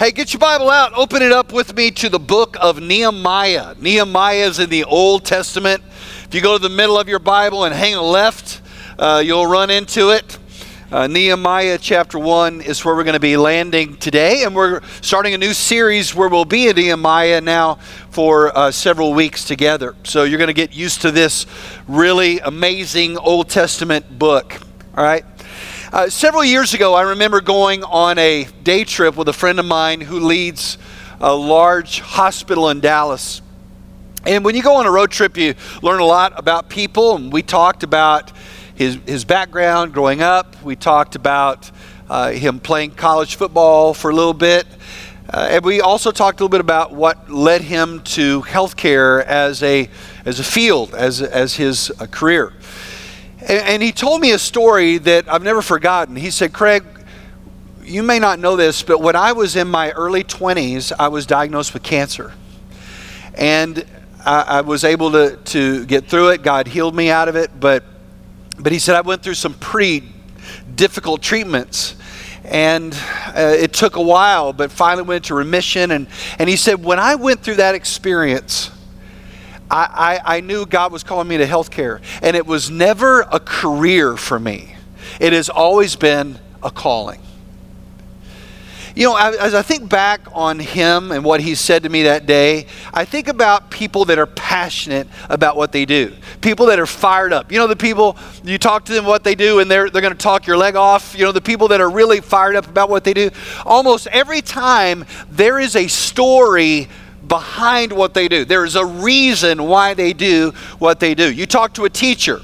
Hey, get your Bible out. Open it up with me to the book of Nehemiah. Nehemiah is in the Old Testament. If you go to the middle of your Bible and hang a left, uh, you'll run into it. Uh, Nehemiah chapter 1 is where we're going to be landing today, and we're starting a new series where we'll be in Nehemiah now for uh, several weeks together. So you're going to get used to this really amazing Old Testament book. All right? Uh, several years ago, I remember going on a day trip with a friend of mine who leads a large hospital in Dallas. And when you go on a road trip, you learn a lot about people. And we talked about his, his background growing up. We talked about uh, him playing college football for a little bit. Uh, and we also talked a little bit about what led him to healthcare as a, as a field, as, as his uh, career. And, and he told me a story that I've never forgotten. He said, Craig, you may not know this, but when I was in my early 20s, I was diagnosed with cancer. And I, I, was able to, to get through it. God healed me out of it. But, but he said, I went through some pretty difficult treatments. And uh, it took a while, but finally went into remission. And, and he said, when I went through that experience, I, I, I knew God was calling me to healthcare, and it was never a career for me. It has always been a calling. You know, as I think back on him and what he said to me that day, I think about people that are passionate about what they do. People that are fired up. You know, the people, you talk to them what they do and they're, they're going to talk your leg off. You know, the people that are really fired up about what they do. Almost every time there is a story behind what they do. There's a reason why they do what they do. You talk to a teacher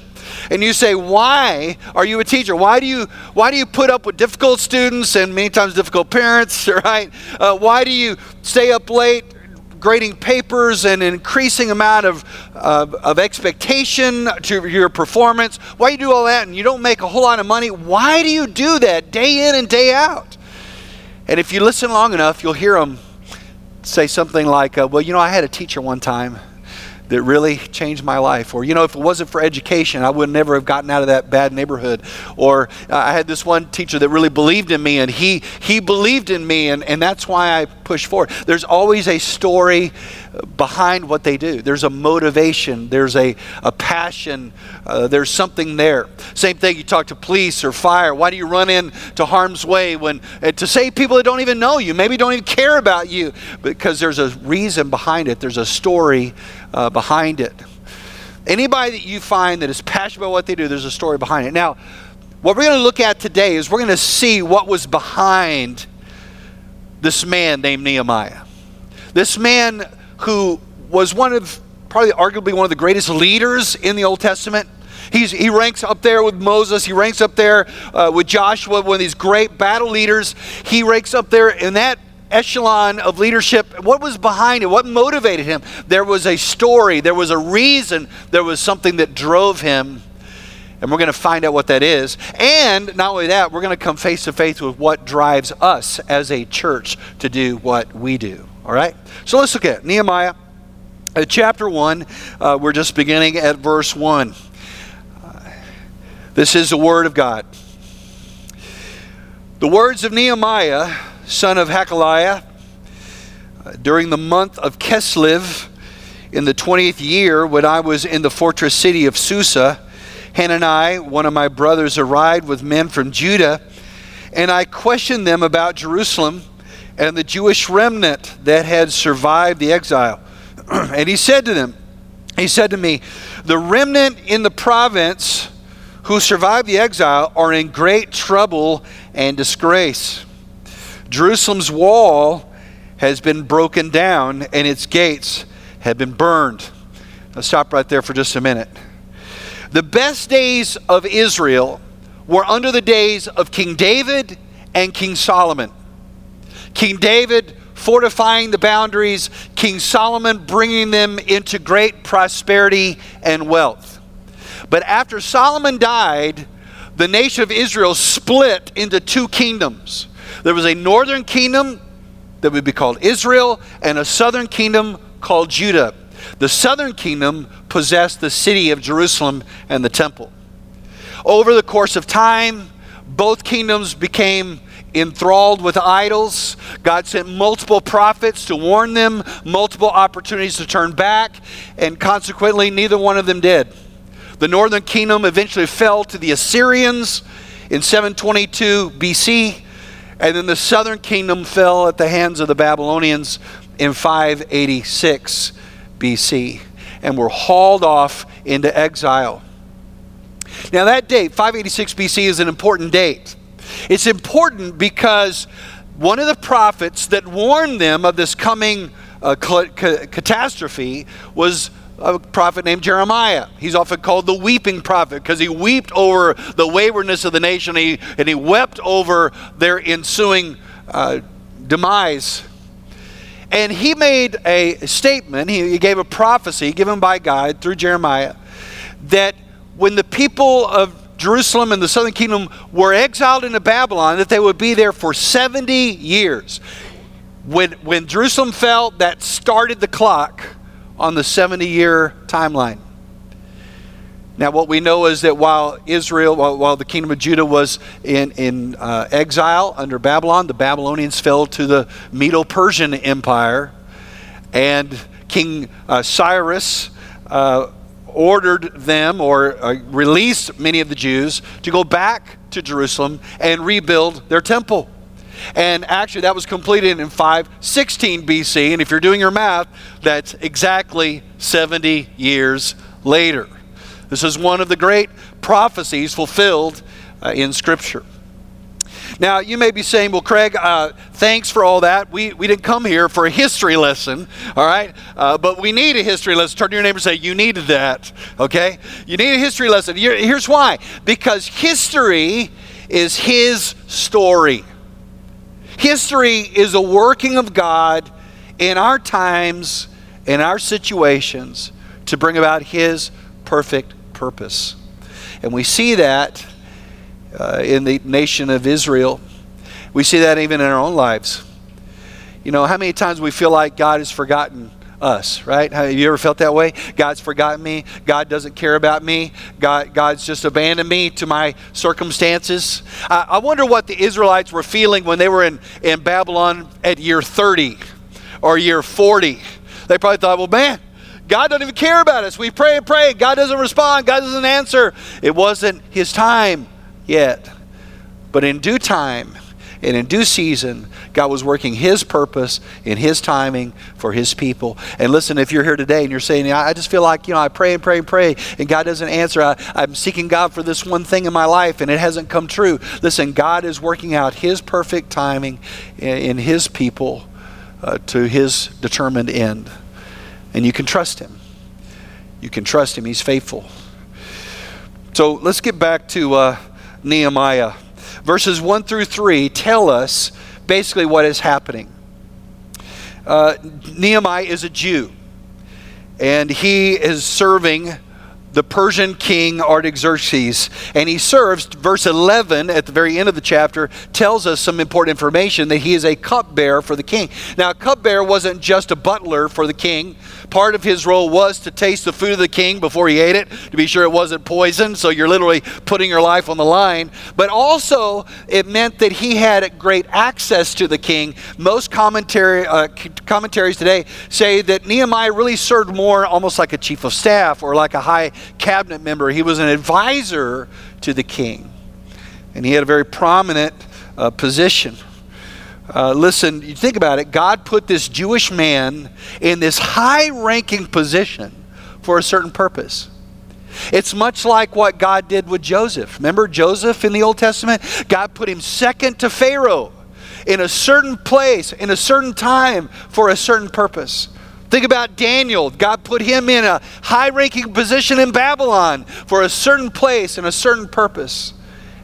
and you say, "Why are you a teacher? Why do you why do you put up with difficult students and many times difficult parents? Right? Uh, why do you stay up late?" grading papers and increasing amount of, of expectation to your performance. Why do you do all that and you don't make a whole lot of money? Why do you do that day in and day out? And if you listen long enough, you'll hear them say something like, uh, Well, you know, I had a teacher one time that really changed my life. Or, you know, if it wasn't for education, I would never have gotten out of that bad neighborhood. Or uh, I had this one teacher that really believed in me and he, he believed in me and, and that's why I push forward. There's always a story behind what they do. There's a motivation, there's a, a passion, uh, there's something there. Same thing, you talk to police or fire. Why do you run into harm's way when uh, to save people that don't even know you, maybe don't even care about you? Because there's a reason behind it, there's a story uh, behind it. Anybody that you find that is passionate about what they do, there's a story behind it. Now, what we're going to look at today is we're going to see what was behind this man named Nehemiah. This man who was one of, probably arguably one of the greatest leaders in the Old Testament. He's, he ranks up there with Moses. He ranks up there uh, with Joshua, one of these great battle leaders. He ranks up there in that echelon of leadership. What was behind it? What motivated him? There was a story, there was a reason, there was something that drove him. And we're going to find out what that is. And not only that, we're going to come face to face with what drives us as a church to do what we do. All right? So let's look at Nehemiah uh, chapter 1. Uh, we're just beginning at verse 1. Uh, this is the Word of God. The words of Nehemiah, son of Hakaliah, during the month of Kislev, in the 20th year, when I was in the fortress city of Susa, Hanani, one of my brothers, arrived with men from Judah, and I questioned them about Jerusalem and the Jewish remnant that had survived the exile. and he said to them, He said to me, The remnant in the province who survived the exile are in great trouble and disgrace. Jerusalem's wall has been broken down and its gates have been burned. I'll stop right there for just a minute. The best days of Israel were under the days of King David and King Solomon. King David fortifying the boundaries, King Solomon bringing them into great prosperity and wealth. But after Solomon died, the nation of Israel split into two kingdoms. There was a northern kingdom that would be called Israel, and a southern kingdom called Judah. The southern kingdom possessed the city of Jerusalem and the temple. Over the course of time, both kingdoms became enthralled with idols. God sent multiple prophets to warn them, multiple opportunities to turn back, and consequently, neither one of them did. The northern kingdom eventually fell to the Assyrians in 722 BC, and then the southern kingdom fell at the hands of the Babylonians in 586 BC and were hauled off into exile. Now, that date, 586 BC, is an important date. It's important because one of the prophets that warned them of this coming uh, catastrophe was a prophet named Jeremiah. He's often called the weeping prophet because he wept over the waywardness of the nation and he, and he wept over their ensuing uh, demise. And he made a statement, he, he gave a prophecy given by God through Jeremiah that when the people of Jerusalem and the southern kingdom were exiled into Babylon, that they would be there for 70 years. When, when Jerusalem fell, that started the clock on the 70 year timeline. Now, what we know is that while Israel, while, while the kingdom of Judah was in, in uh, exile under Babylon, the Babylonians fell to the Medo Persian Empire, and King uh, Cyrus uh, ordered them or uh, released many of the Jews to go back to Jerusalem and rebuild their temple. And actually, that was completed in 516 BC. And if you're doing your math, that's exactly 70 years later. This is one of the great prophecies fulfilled uh, in Scripture. Now, you may be saying, well, Craig, uh, thanks for all that. We, we didn't come here for a history lesson, all right? Uh, but we need a history lesson. Turn to your neighbor and say, you needed that, okay? You need a history lesson. Here's why because history is his story. History is a working of God in our times, in our situations, to bring about his perfect purpose. And we see that uh, in the nation of Israel. We see that even in our own lives. You know, how many times we feel like God has forgotten us, right? Have you ever felt that way? God's forgotten me. God doesn't care about me. God, God's just abandoned me to my circumstances. I, I wonder what the Israelites were feeling when they were in, in Babylon at year 30 or year 40. They probably thought, well, man, God doesn't even care about us. We pray and pray. God doesn't respond. God doesn't answer. It wasn't his time yet. But in due time and in due season, God was working his purpose in his timing for his people. And listen, if you're here today and you're saying, I just feel like, you know, I pray and pray and pray and God doesn't answer. I, I'm seeking God for this one thing in my life and it hasn't come true. Listen, God is working out his perfect timing in, in his people uh, to his determined end. And you can trust him. You can trust him. He's faithful. So let's get back to uh, Nehemiah. Verses 1 through 3 tell us basically what is happening. Uh, Nehemiah is a Jew, and he is serving the Persian king Artaxerxes. And he serves, verse 11 at the very end of the chapter, tells us some important information that he is a cupbearer for the king. Now, a cupbearer wasn't just a butler for the king, Part of his role was to taste the food of the king before he ate it, to be sure it wasn't poison. So you're literally putting your life on the line. But also, it meant that he had great access to the king. Most commentary, uh, commentaries today say that Nehemiah really served more almost like a chief of staff or like a high cabinet member. He was an advisor to the king. And he had a very prominent uh, position. Uh, listen, you think about it, God put this Jewish man in this high ranking position for a certain purpose. It's much like what God did with Joseph. Remember Joseph in the Old Testament? God put him second to Pharaoh in a certain place, in a certain time, for a certain purpose. Think about Daniel. God put him in a high ranking position in Babylon for a certain place and a certain purpose.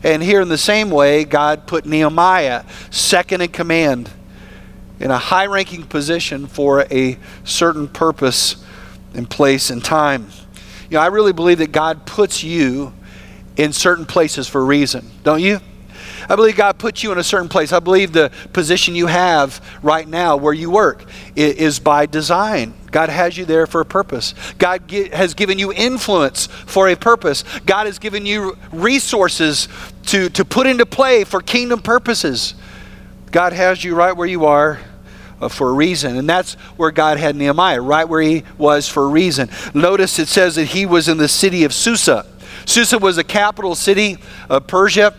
And here, in the same way, God put Nehemiah second in command in a high ranking position for a certain purpose and place and time. You know, I really believe that God puts you in certain places for a reason, don't you? I believe God puts you in a certain place. I believe the position you have right now where you work is by design. God has you there for a purpose. God has given you influence for a purpose. God has given you resources to, to put into play for kingdom purposes. God has you right where you are uh, for a reason. And that's where God had Nehemiah, right where he was for a reason. Notice it says that he was in the city of Susa. Susa was a capital city of Persia.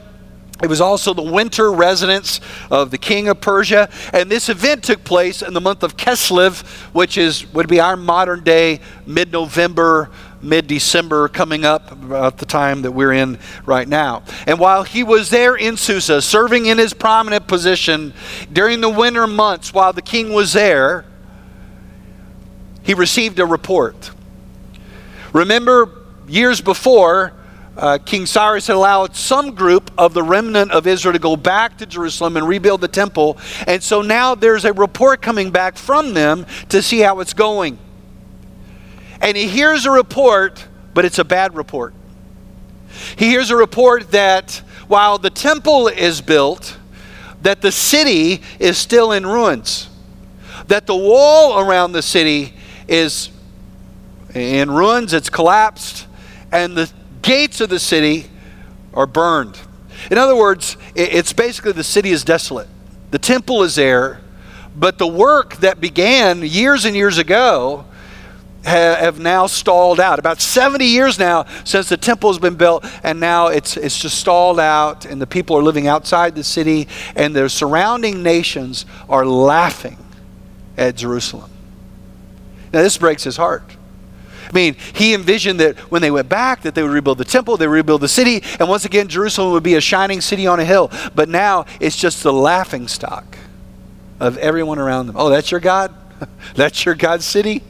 It was also the winter residence of the king of Persia, and this event took place in the month of Kislev, which is would be our modern day mid-November, mid-December, coming up about the time that we're in right now. And while he was there in Susa, serving in his prominent position during the winter months, while the king was there, he received a report. Remember, years before uh, King Cyrus had allowed some group of the remnant of Israel to go back to Jerusalem and rebuild the temple. And so now there's a report coming back from them to see how it's going. And he hears a report, but it's a bad report. He hears a report that while the temple is built, that the city is still in ruins. That the wall around the city is in ruins, it's collapsed, and the gates of the city are burned. In other words, it's basically the city is desolate. The temple is there, but the work that began years and years ago have now stalled out. About 70 years now since the temple has been built, and now it's, it's just stalled out, and the people are living outside the city, and the surrounding nations are laughing at Jerusalem. Now, this breaks his heart. Mean, he envisioned that when they went back, that they would rebuild the temple, they would rebuild the city, and once again, Jerusalem would be a shining city on a hill. But now it's just the laughing stock of everyone around them. Oh, that's your God? that's your God's city?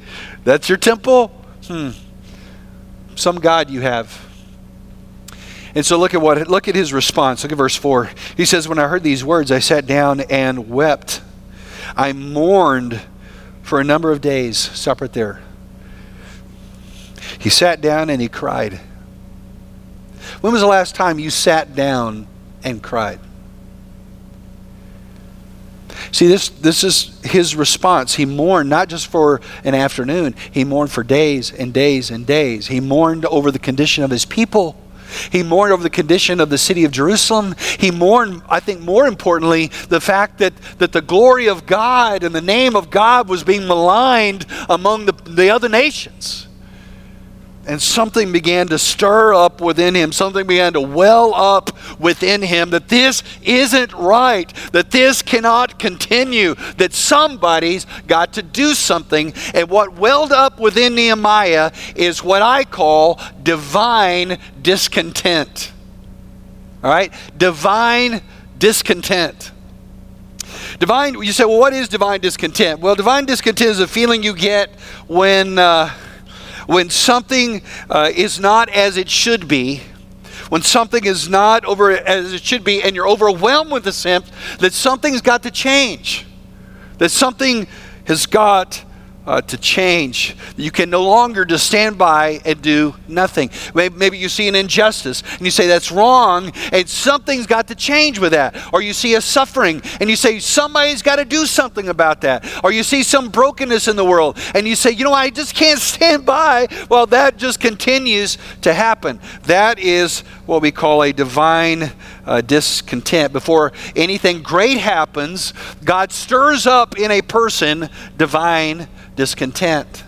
That's your temple? Hmm. Some God you have. And so look at what look at his response. Look at verse 4. He says, When I heard these words, I sat down and wept. I mourned for a number of days. Stop right there. He sat down and he cried. When was the last time you sat down and cried? See, this, this is his response. He mourned not just for an afternoon, he mourned for days and days and days. He mourned over the condition of his people. He mourned over the condition of the city of Jerusalem. He mourned, I think more importantly, the fact that, that the glory of God and the name of God was being maligned among the, the other nations and something began to stir up within him. Something began to well up within him that this isn't right, that this cannot continue, that somebody's got to do something. And what welled up within Nehemiah is what I call divine discontent. All right? Divine discontent. Divine, you say, well, what is divine discontent? Well, divine discontent is a feeling you get when. Uh, when something uh, is not as it should be, when something is not over as it should be, and you're overwhelmed with the sense that something's got to change, that something has got uh, to change. You can no longer just stand by and do nothing. Maybe you see an injustice and you say that's wrong, and something's got to change with that. Or you see a suffering and you say somebody's got to do something about that. Or you see some brokenness in the world and you say, you know, I just can't stand by while that just continues to happen. That is what we call a divine uh, discontent. Before anything great happens, God stirs up in a person divine discontent.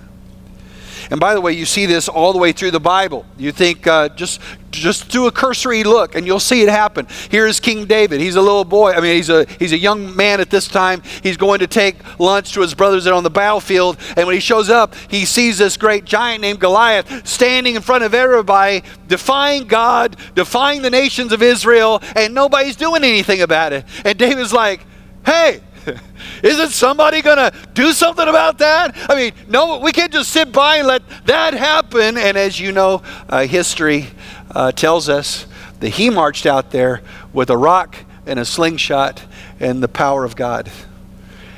And by the way, you see this all the way through the Bible. You think uh, just just do a cursory look, and you'll see it happen. Here is King David. He's a little boy. I mean, he's a he's a young man at this time. He's going to take lunch to his brothers that are on the battlefield, and when he shows up, he sees this great giant named Goliath standing in front of everybody, defying God, defying the nations of Israel, and nobody's doing anything about it. And David's like, "Hey." Isn't somebody going to do something about that? I mean, no, we can't just sit by and let that happen. And as you know, uh, history uh, tells us that he marched out there with a rock and a slingshot and the power of God.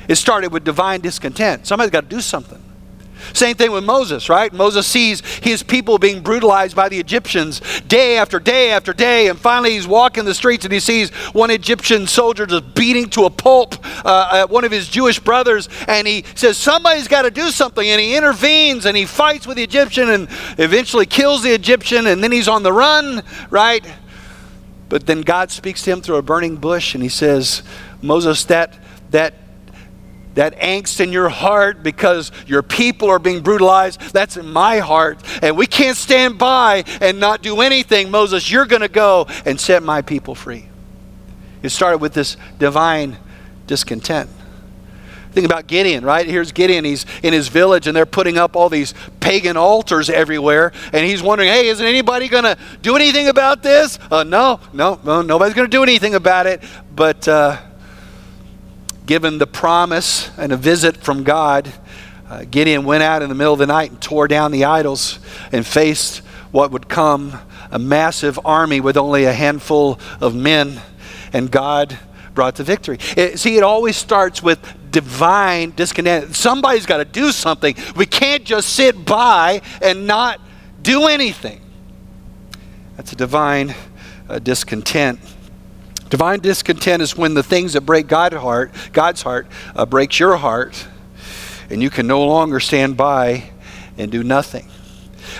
It started with divine discontent. Somebody's got to do something. Same thing with Moses, right? Moses sees his people being brutalized by the Egyptians day after day after day, and finally he's walking the streets and he sees one Egyptian soldier just beating to a pulp uh, one of his Jewish brothers, and he says, Somebody's got to do something, and he intervenes and he fights with the Egyptian and eventually kills the Egyptian, and then he's on the run, right? But then God speaks to him through a burning bush, and he says, Moses, that, that, that angst in your heart because your people are being brutalized, that's in my heart. And we can't stand by and not do anything. Moses, you're going to go and set my people free. It started with this divine discontent. Think about Gideon, right? Here's Gideon. He's in his village and they're putting up all these pagan altars everywhere. And he's wondering, hey, isn't anybody going to do anything about this? Uh, no, no, no, nobody's going to do anything about it. But uh, given the promise and a visit from God, uh, Gideon went out in the middle of the night and tore down the idols and faced what would come a massive army with only a handful of men. And God brought the victory. It, see, it always starts with divine discontent. Somebody's got to do something. We can't just sit by and not do anything. That's a divine uh, discontent. Divine discontent is when the things that break God's heart, God's heart, uh, breaks your heart, and you can no longer stand by and do nothing.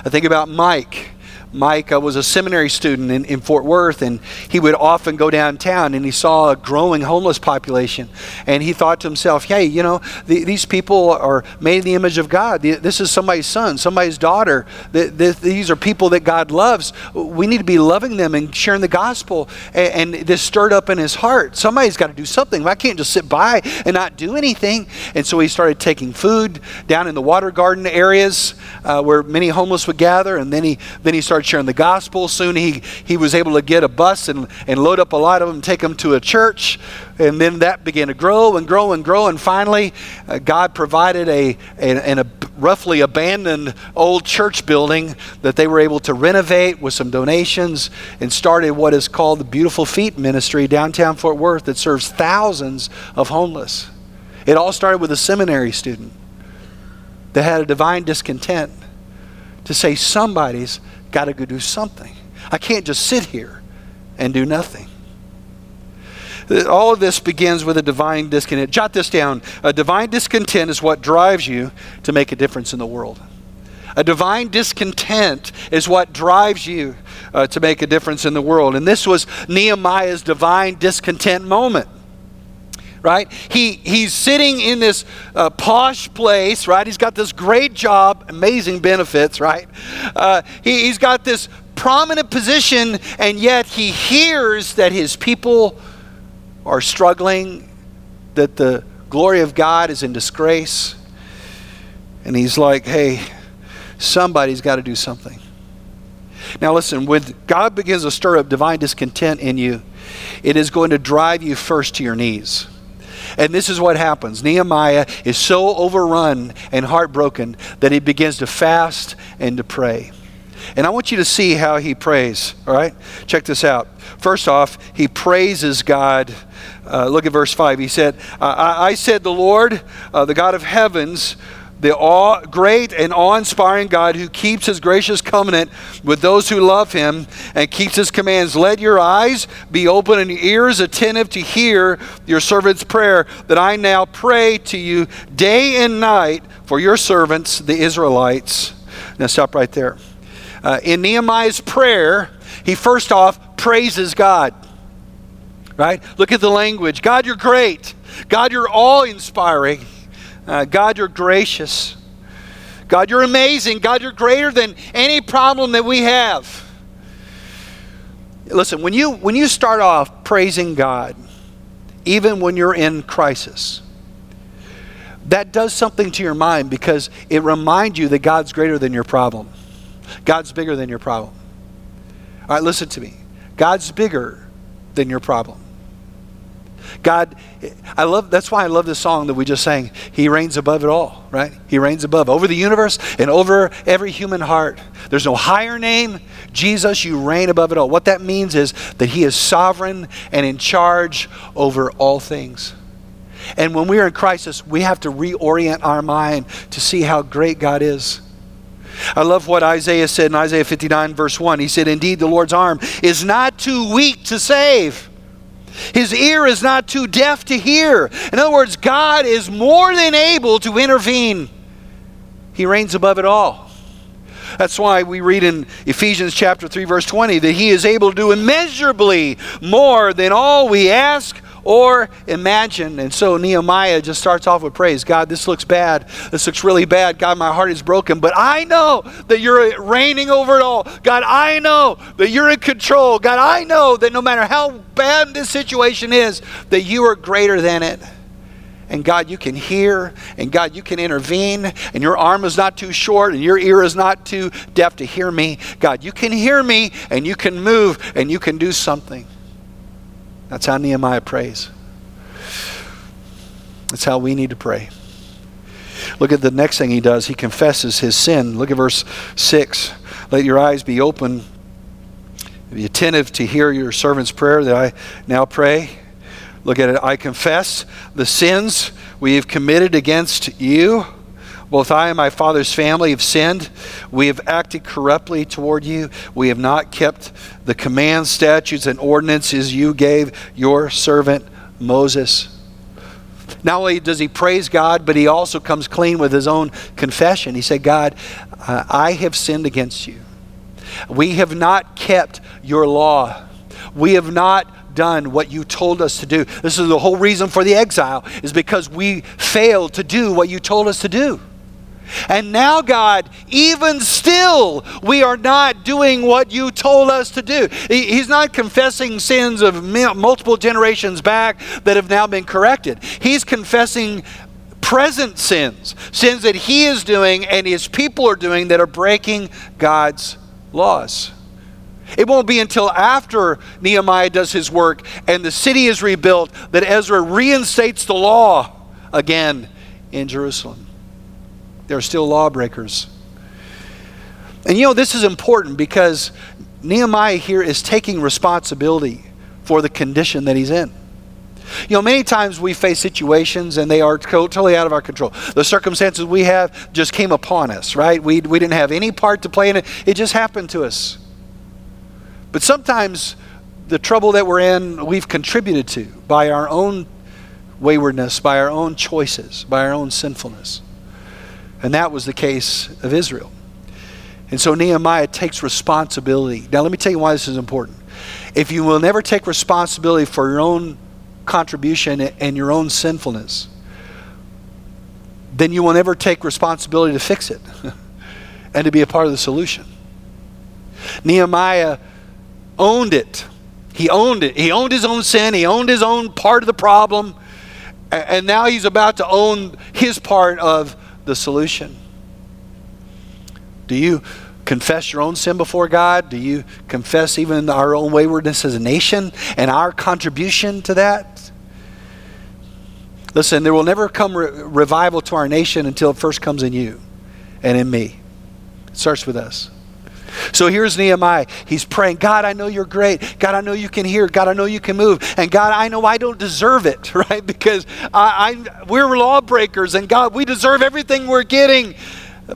I think about Mike. Mike uh, was a seminary student in, in Fort Worth, and he would often go downtown and he saw a growing homeless population. And he thought to himself, hey, you know, the, these people are made in the image of God. This is somebody's son, somebody's daughter. The, the, these are people that God loves. We need to be loving them and sharing the gospel. And, and this stirred up in his heart. Somebody's got to do something. I can't just sit by and not do anything. And so he started taking food down in the water garden areas uh, where many homeless would gather. And then he, then he started started sharing the gospel. Soon he, he was able to get a bus and, and load up a lot of them take them to a church. And then that began to grow and grow and grow. And finally, uh, God provided a, a, a roughly abandoned old church building that they were able to renovate with some donations and started what is called the Beautiful Feet Ministry downtown Fort Worth that serves thousands of homeless. It all started with a seminary student that had a divine discontent to say somebody's got to go do something. I can't just sit here and do nothing. All of this begins with a divine discontent. Jot this down. A divine discontent is what drives you to make a difference in the world. A divine discontent is what drives you uh, to make a difference in the world. And this was Nehemiah's divine discontent moment right? He, he's sitting in this uh, posh place, right? He's got this great job, amazing benefits, right? Uh, he, he's got this prominent position, and yet he hears that his people are struggling, that the glory of God is in disgrace. And he's like, hey, somebody's got to do something. Now, listen, when God begins to stir up divine discontent in you, it is going to drive you first to your knees. And this is what happens Nehemiah is so overrun and heartbroken that he begins to fast and to pray. And I want you to see how he prays, all right? Check this out. First off, he praises God. Uh, look at verse 5. He said, I, I said, The Lord, uh, the God of heavens, the awe, great and awe inspiring God who keeps his gracious covenant with those who love him and keeps his commands. Let your eyes be open and your ears attentive to hear your servant's prayer that I now pray to you day and night for your servants, the Israelites. Now, stop right there. Uh, in Nehemiah's prayer, he first off praises God. Right? Look at the language God, you're great. God, you're awe inspiring. Uh, God, you're gracious. God, you're amazing. God, you're greater than any problem that we have. Listen, when you, when you start off praising God, even when you're in crisis, that does something to your mind because it reminds you that God's greater than your problem. God's bigger than your problem. All right, listen to me. God's bigger than your problem. God, I love, that's why I love this song that we just sang. He reigns above it all, right? He reigns above, over the universe and over every human heart. There's no higher name. Jesus, you reign above it all. What that means is that He is sovereign and in charge over all things. And when we are in crisis, we have to reorient our mind to see how great God is. I love what Isaiah said in Isaiah 59, verse 1. He said, Indeed, the Lord's arm is not too weak to save his ear is not too deaf to hear. In other words, God is more than able to intervene. He reigns above it all. That's why we read in Ephesians chapter 3 verse 20 that he is able to do immeasurably more than all we ask Or imagine, and so Nehemiah just starts off with praise God, this looks bad. This looks really bad. God, my heart is broken, but I know that you're reigning over it all. God, I know that you're in control. God, I know that no matter how bad this situation is, that you are greater than it. And God, you can hear, and God, you can intervene, and your arm is not too short, and your ear is not too deaf to hear me. God, you can hear me, and you can move, and you can do something. That's how Nehemiah prays. That's how we need to pray. Look at the next thing he does. He confesses his sin. Look at verse 6. Let your eyes be open, be attentive to hear your servant's prayer that I now pray. Look at it. I confess the sins we have committed against you. Both I and my father's family have sinned. We have acted corruptly toward you. We have not kept the commands, statutes, and ordinances you gave your servant Moses. Not only does he praise God, but he also comes clean with his own confession. He said, God, uh, I have sinned against you. We have not kept your law. We have not done what you told us to do. This is the whole reason for the exile, is because we failed to do what you told us to do. And now, God, even still, we are not doing what you told us to do. He's not confessing sins of multiple generations back that have now been corrected. He's confessing present sins, sins that he is doing and his people are doing that are breaking God's laws. It won't be until after Nehemiah does his work and the city is rebuilt that Ezra reinstates the law again in Jerusalem. There are still lawbreakers. And you know, this is important because Nehemiah here is taking responsibility for the condition that he's in. You know, many times we face situations and they are totally out of our control. The circumstances we have just came upon us, right? We, we didn't have any part to play in it, it just happened to us. But sometimes the trouble that we're in, we've contributed to by our own waywardness, by our own choices, by our own sinfulness. And that was the case of Israel. And so Nehemiah takes responsibility. Now, let me tell you why this is important. If you will never take responsibility for your own contribution and your own sinfulness, then you will never take responsibility to fix it and to be a part of the solution. Nehemiah owned it. He owned it. He owned his own sin. He owned his own part of the problem. And now he's about to own his part of the solution. Do you confess your own sin before God? Do you confess even our own waywardness as a nation and our contribution to that? Listen, there will never come re- revival to our nation until it first comes in you and in me. It starts with us. So here's Nehemiah. He's praying, God, I know you're great. God, I know you can hear. God, I know you can move. And God, I know I don't deserve it, right? Because I, I, we're lawbreakers, and God, we deserve everything we're getting.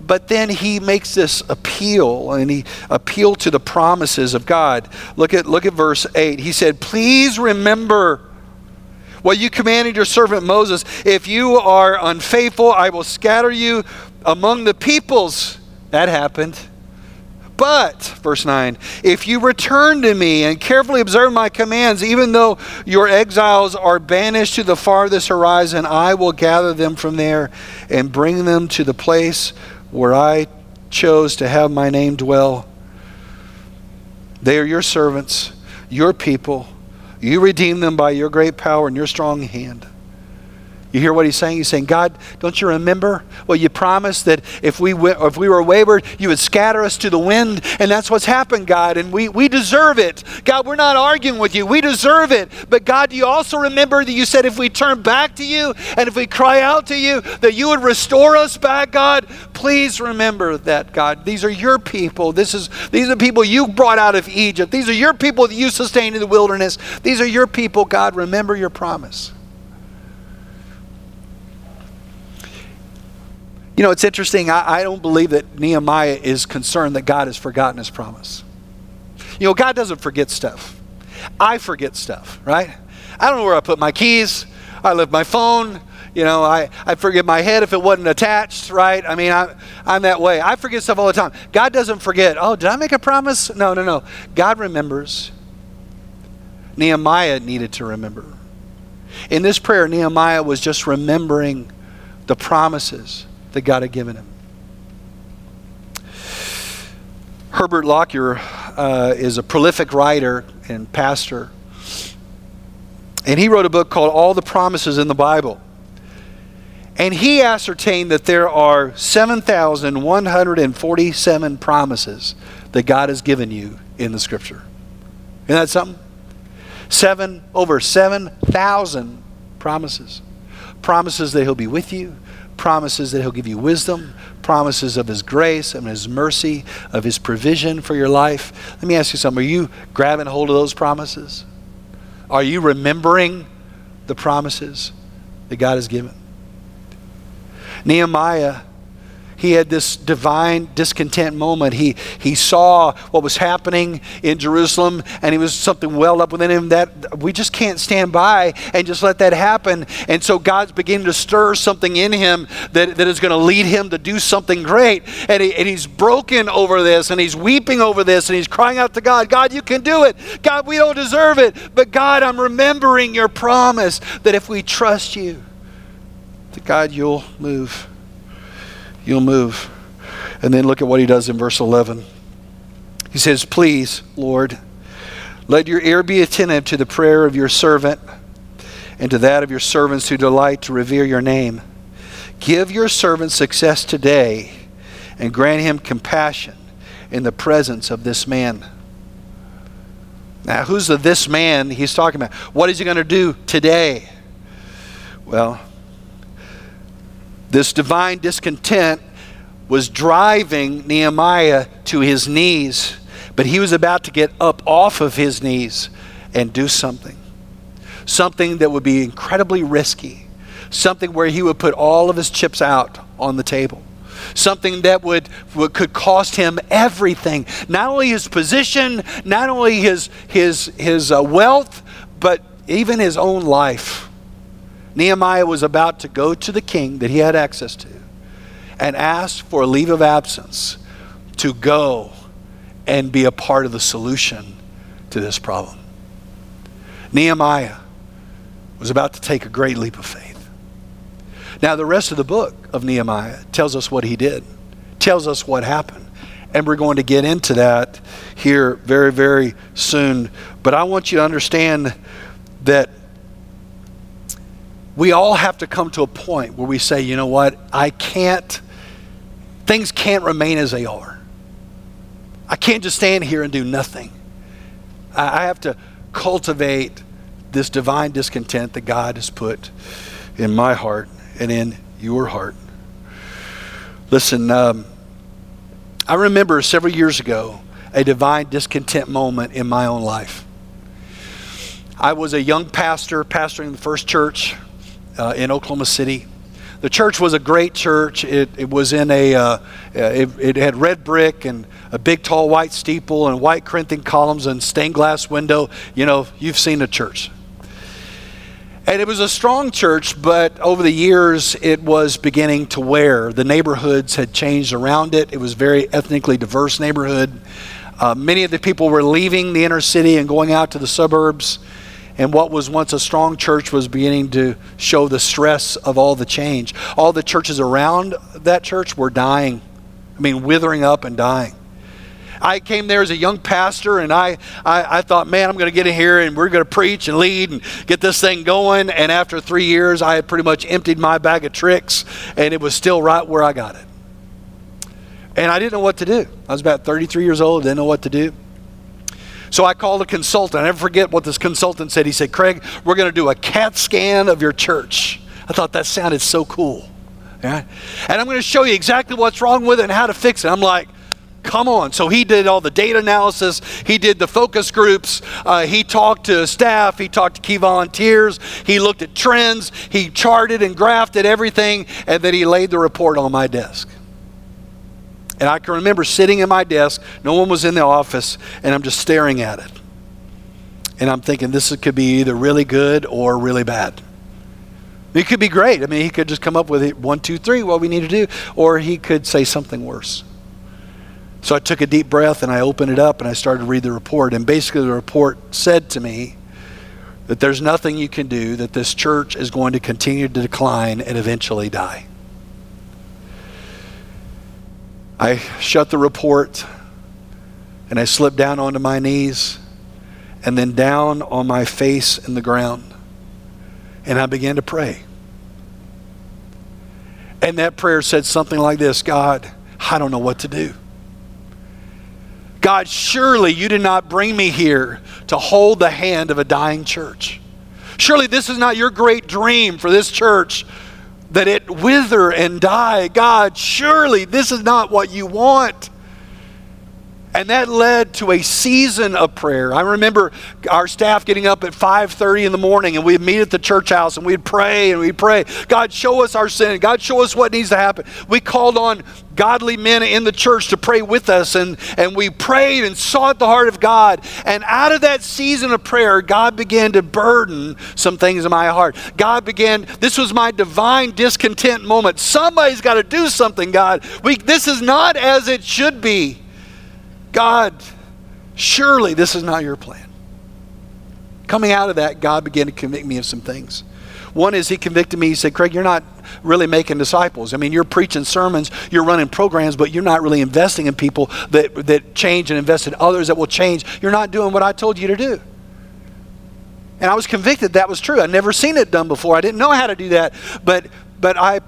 But then he makes this appeal, and he appealed to the promises of God. Look at, look at verse 8. He said, Please remember what you commanded your servant Moses. If you are unfaithful, I will scatter you among the peoples. That happened. But, verse 9, if you return to me and carefully observe my commands, even though your exiles are banished to the farthest horizon, I will gather them from there and bring them to the place where I chose to have my name dwell. They are your servants, your people. You redeem them by your great power and your strong hand. You hear what he's saying? He's saying, God, don't you remember? Well, you promised that if we, if we were wayward, you would scatter us to the wind. And that's what's happened, God. And we, we deserve it. God, we're not arguing with you. We deserve it. But God, do you also remember that you said if we turn back to you and if we cry out to you, that you would restore us back, God? Please remember that, God. These are your people. This is, these are the people you brought out of Egypt. These are your people that you sustained in the wilderness. These are your people, God. Remember your promise. You know, it's interesting. I, I, don't believe that Nehemiah is concerned that God has forgotten his promise. You know, God doesn't forget stuff. I forget stuff, right? I don't know where I put my keys. I left my phone. You know, I, I forget my head if it wasn't attached, right? I mean, I, I'm that way. I forget stuff all the time. God doesn't forget. Oh, did I make a promise? No, no, no. God remembers. Nehemiah needed to remember. In this prayer, Nehemiah was just remembering the promises that God had given him. Herbert Lockyer uh, is a prolific writer and pastor. And he wrote a book called All the Promises in the Bible. And he ascertained that there are 7,147 promises that God has given you in the scripture. Isn't that something? Seven, over 7,000 promises. Promises that He'll be with you, promises that He'll give you wisdom, promises of His grace and His mercy, of His provision for your life. Let me ask you something. Are you grabbing hold of those promises? Are you remembering the promises that God has given? Nehemiah he had this divine discontent moment. He, he saw what was happening in Jerusalem, and he was something welled up within him that we just can't stand by and just let that happen. And so God's beginning to stir something in him that, that is going to lead him to do something great. And, he, and he's broken over this, and he's weeping over this, and he's crying out to God, God, you can do it. God, we don't deserve it. But God, I'm remembering your promise that if we trust you, that God, you'll move you'll move. And then look at what he does in verse 11. He says, Please, Lord, let your ear be attentive to the prayer of your servant and to that of your servants who delight to revere your name. Give your servant success today and grant him compassion in the presence of this man. Now, who's the this man he's talking about? What is he going to do today? Well, this divine discontent was driving Nehemiah to his knees, but he was about to get up off of his knees and do something. Something that would be incredibly risky. Something where he would put all of his chips out on the table. Something that would, would could cost him everything. Not only his position, not only his, his, his uh, wealth, but even his own life. Nehemiah was about to go to the king that he had access to and ask for a leave of absence to go and be a part of the solution to this problem. Nehemiah was about to take a great leap of faith. Now, the rest of the book of Nehemiah tells us what he did, tells us what happened. And we're going to get into that here very, very soon. But I want you to understand that we all have to come to a point where we say, you know what, I can't, things can't remain as they are. I can't just stand here and do nothing. I have to cultivate this divine discontent that God has put in my heart and in your heart. Listen, um, I remember several years ago a divine discontent moment in my own life. I was a young pastor, pastoring the first church uh, in Oklahoma City. The church was a great church. It, it was in a, uh, uh, it, it, had red brick and a big tall white steeple and white Corinthian columns and stained glass window. You know, you've seen a church. And it was a strong church, but over the years it was beginning to wear. The neighborhoods had changed around it. It was a very ethnically diverse neighborhood. Uh, many of the people were leaving the inner city and going out to the suburbs and what was once a strong church was beginning to show the stress of all the change. All the churches around that church were dying. I mean, withering up and dying. I came there as a young pastor, and I, I, I thought, man, I'm going to get in here and we're going to preach and lead and get this thing going. And after three years, I had pretty much emptied my bag of tricks, and it was still right where I got it. And I didn't know what to do. I was about 33 years old, didn't know what to do. So I called a consultant. I never forget what this consultant said. He said, Craig, we're going to do a CAT scan of your church. I thought that sounded so cool. Yeah? And I'm going to show you exactly what's wrong with it and how to fix it. I'm like, come on. So he did all the data analysis, he did the focus groups, uh, he talked to staff, he talked to key volunteers, he looked at trends, he charted and graphed everything, and then he laid the report on my desk. And I can remember sitting in my desk, no one was in the office, and I'm just staring at it. And I'm thinking this could be either really good or really bad. It could be great. I mean, he could just come up with it, one, two, three, what we need to do, or he could say something worse. So I took a deep breath and I opened it up and I started to read the report. And basically, the report said to me that there's nothing you can do, that this church is going to continue to decline and eventually die. I shut the report and I slipped down onto my knees and then down on my face in the ground. And I began to pray. And that prayer said something like this God, I don't know what to do. God, surely you did not bring me here to hold the hand of a dying church. Surely this is not your great dream for this church that it wither and die. God, surely this is not what you want. And that led to a season of prayer. I remember our staff getting up at 5:30 in the morning and we'd meet at the church house and we'd pray and we'd pray, God show us our sin. God show us what needs to happen. We called on godly men in the church to pray with us and, and we prayed and sought the heart of God. And out of that season of prayer, God began to burden some things in my heart. God began, this was my divine discontent moment. Somebody's got to do something, God. We, this is not as it should be. God, surely this is not your plan. Coming out of that, God began to convict me of some things. One is he convicted me. He said, Craig, you're not really making disciples. I mean, you're preaching sermons, you're running programs, but you're not really investing in people that, that change and invest in others that will change. You're not doing what I told you to do. And I was convicted that was true. I'd never seen it done before. I didn't know how to do that. But but I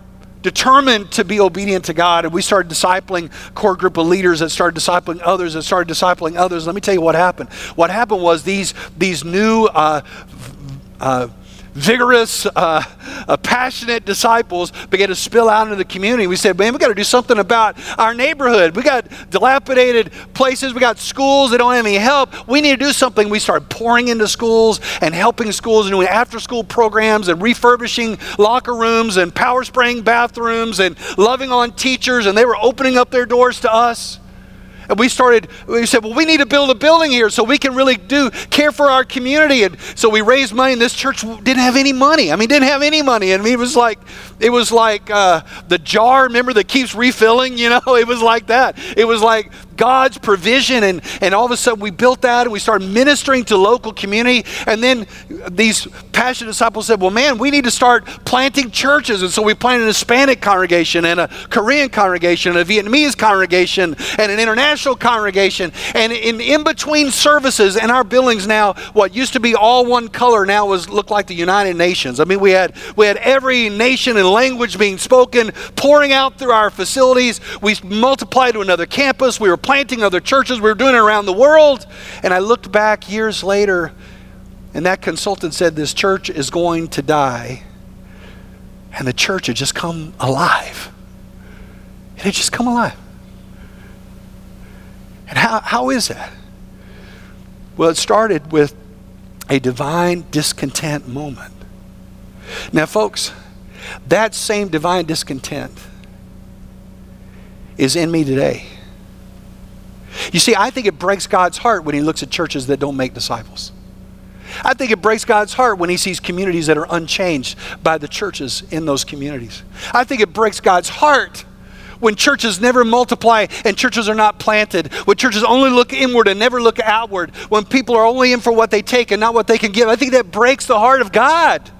determined to be obedient to God, and we started discipling core group of leaders that started discipling others that started discipling others. Let me tell you what happened. What happened was these these new uh, uh, vigorous, uh, uh, passionate disciples began to spill out into the community. We said, man, we got to do something about our neighborhood. We got dilapidated places. We got schools that don't have any help. We need to do something. We started pouring into schools and helping schools and doing after school programs and refurbishing locker rooms and power spraying bathrooms and loving on teachers. And they were opening up their doors to us. And we started, we said, well, we need to build a building here so we can really do care for our community. And so we raised money, and this church didn't have any money. I mean, didn't have any money. And it was like, it was like uh, the jar, remember, that keeps refilling, you know? It was like that. It was like God's provision. And, and all of a sudden we built that and we started ministering to local community. And then these passionate disciples said, well, man, we need to start planting churches. And so we planted an Hispanic congregation and a Korean congregation and a Vietnamese congregation and an international congregation. And in, in between services and our buildings now, what used to be all one color now was looked like the United Nations. I mean, we had, we had every nation and language being spoken, pouring out through our facilities. We multiplied to another campus. We were planting other churches. We were doing it around the world. And I looked back years later, and that consultant said, This church is going to die. And the church had just come alive. It had just come alive. And how, how is that? Well, it started with a divine discontent moment. Now, folks, that same divine discontent is in me today. You see, I think it breaks God's heart when He looks at churches that don't make disciples. I think it breaks God's heart when He sees communities that are unchanged by the churches in those communities. I think it breaks God's heart when churches never multiply and churches are not planted, when churches only look inward and never look outward, when people are only in for what they take and not what they can give. I think that breaks the heart of God.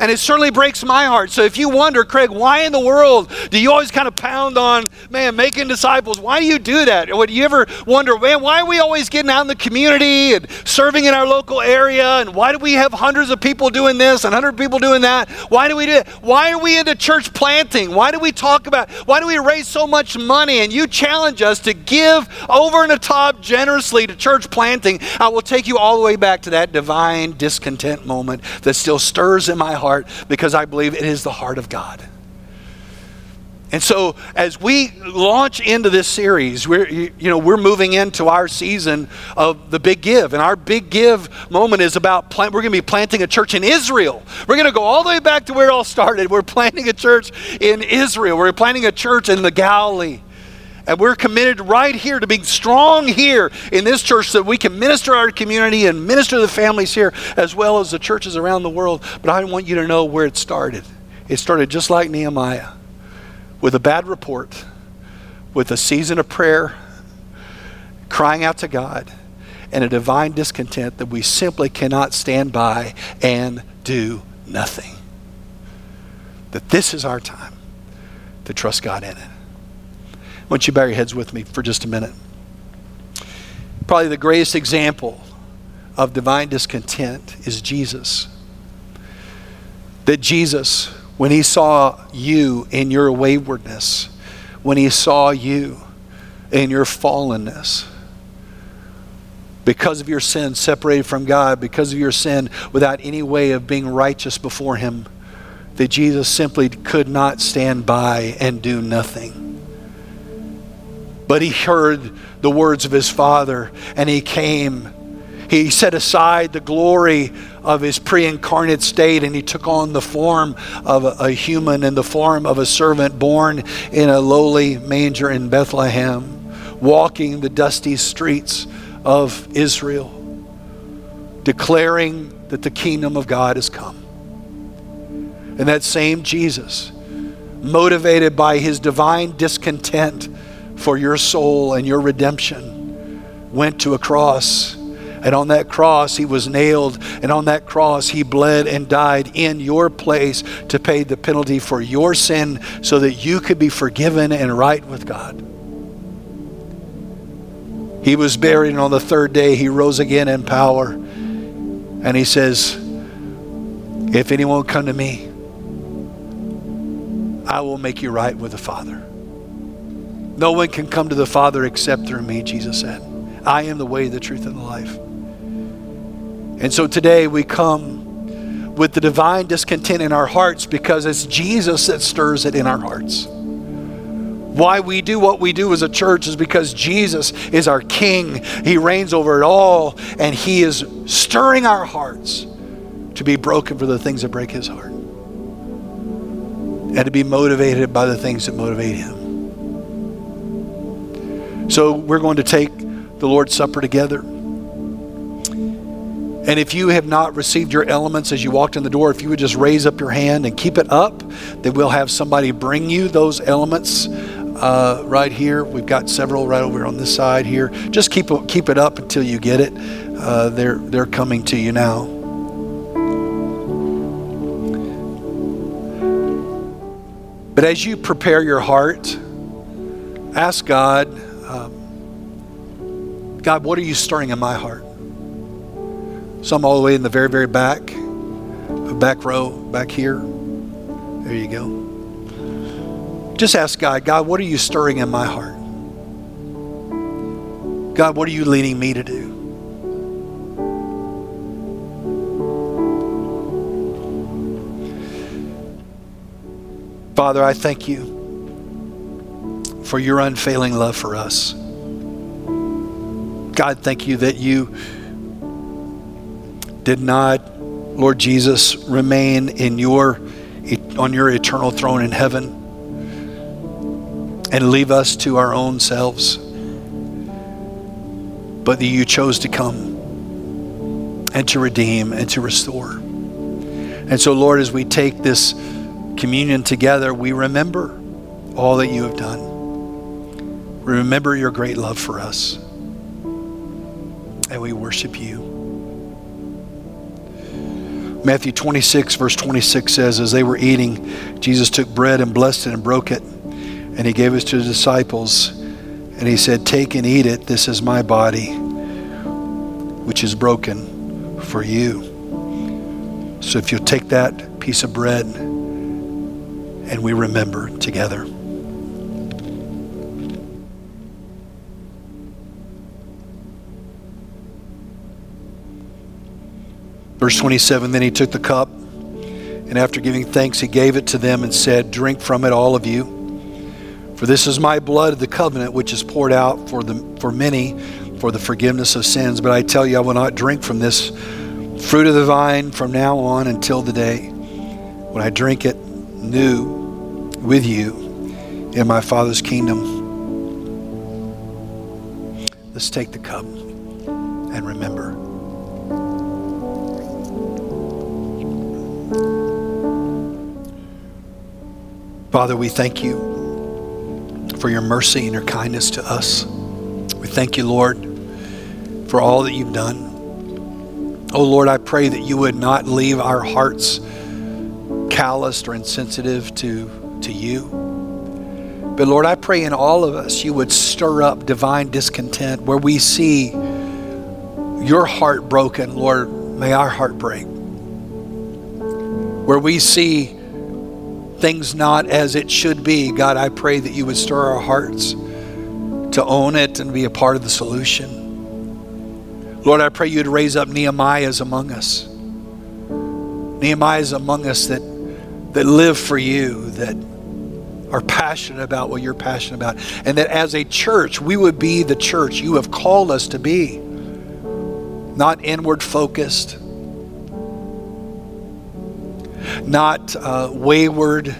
And it certainly breaks my heart. So if you wonder, Craig, why in the world do you always kind of pound on, man, making disciples? Why do you do that? Or do you ever wonder, man, why are we always getting out in the community and serving in our local area? And why do we have hundreds of people doing this and hundred people doing that? Why do we do it? Why are we into church planting? Why do we talk about, why do we raise so much money? And you challenge us to give over and the top generously to church planting. I will take you all the way back to that divine discontent moment that still stirs in my heart heart because I believe it is the heart of God. And so, as we launch into this series, we're you know we're moving into our season of the big give, and our big give moment is about plant, we're going to be planting a church in Israel. We're going to go all the way back to where it all started. We're planting a church in Israel. We're planting a church in the Galilee. And we're committed right here to being strong here in this church so that we can minister our community and minister the families here as well as the churches around the world. But I want you to know where it started. It started just like Nehemiah with a bad report, with a season of prayer, crying out to God. and a divine discontent that we simply cannot stand by and do nothing. That this is our time to trust God in it. Want you bow your heads with me for just a minute. Probably the greatest example of divine discontent is Jesus. That Jesus, when he saw you in your waywardness, when he saw you in your fallenness, because of your sin separated from God, because of your sin without any way of being righteous before him, that Jesus simply could not stand by and do nothing. But he heard the words of his Father and he came. He set aside the glory of his pre incarnate state and he took on the form of a, human in the form of a servant born in a lowly manger in Bethlehem, walking the dusty streets of Israel, declaring that the kingdom of God has come. And that same Jesus, motivated by his divine discontent for your soul and your redemption, went to a cross. And on that cross, he was nailed. And on that cross, he bled and died in your place to pay the penalty for your sin so that you could be forgiven and right with God. He was buried, and on the third day, he rose again in power. And he says, If anyone come to me, I will make you right with the Father. No one can come to the Father except through me, Jesus said. I am the way, the truth, and the life. And so today we come with the divine discontent in our hearts because it's Jesus that stirs it in our hearts. Why we do what we do as a church is because Jesus is our King. He reigns over it all, and He is stirring our hearts to be broken for the things that break His heart and to be motivated by the things that motivate him. So we're going to take the Lord's Supper together. And if you have not received your elements as you walked in the door, if you would just raise up your hand and keep it up, then we'll have somebody bring you those elements uh, right here. We've got several right over on this side here. Just keep keep it up until you get it. Uh, they're they're coming to you now. But as you prepare your heart, ask God, um, God, what are you stirring in my heart? Some all the way in the very, very back, back row, back here. There you go. Just ask God, God, what are you stirring in my heart? God, what are you leading me to do? Father, I thank you for your unfailing love for us. God, thank you that you did not, Lord Jesus, remain in your on your eternal throne in heaven and leave us to our own selves, but that you chose to come and to redeem and to restore. And so, Lord, as we take this communion together, we remember all that you have done. Remember your great love for us. And we worship you. Matthew 26, verse 26 says, As they were eating, Jesus took bread and blessed it and broke it. And he gave it to the disciples. And he said, Take and eat it. This is my body, which is broken for you. So if you'll take that piece of bread, and we remember together. Verse 27 Then he took the cup, and after giving thanks, he gave it to them and said, Drink from it, all of you. For this is my blood of the covenant, which is poured out for, the, for many for the forgiveness of sins. But I tell you, I will not drink from this fruit of the vine from now on until the day when I drink it new with you in my Father's kingdom. Let's take the cup and remember. Father, we thank you for your mercy and your kindness to us. We thank you, Lord, for all that you've done. Oh Lord, I pray that you would not leave our hearts calloused or insensitive to, to you. But Lord, I pray in all of us you would stir up divine discontent where we see your heart broken. Lord, may our heart break. Where we see things not as it should be, God, I pray that you would stir our hearts to own it and be a part of the solution. Lord, I pray you'd raise up Nehemiahs among us. Nehemiahs among us that, that live for you, that are passionate about what you're passionate about. And that as a church, we would be the church you have called us to be, not inward focused, not uh, wayward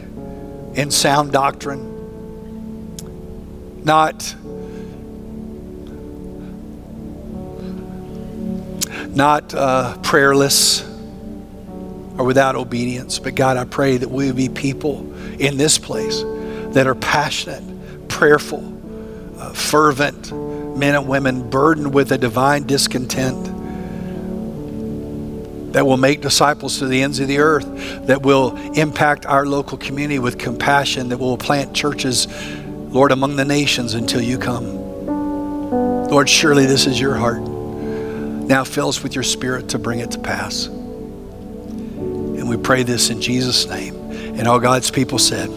in sound doctrine, not not uh, prayerless or without obedience. But God, I pray that we be people in this place that are passionate, prayerful, uh, fervent men and women burdened with a divine discontent that will make disciples to the ends of the earth, that will impact our local community with compassion, that will plant churches, Lord, among the nations until you come. Lord, surely this is your heart. Now fill us with your spirit to bring it to pass. And we pray this in Jesus' name. And all God's people said.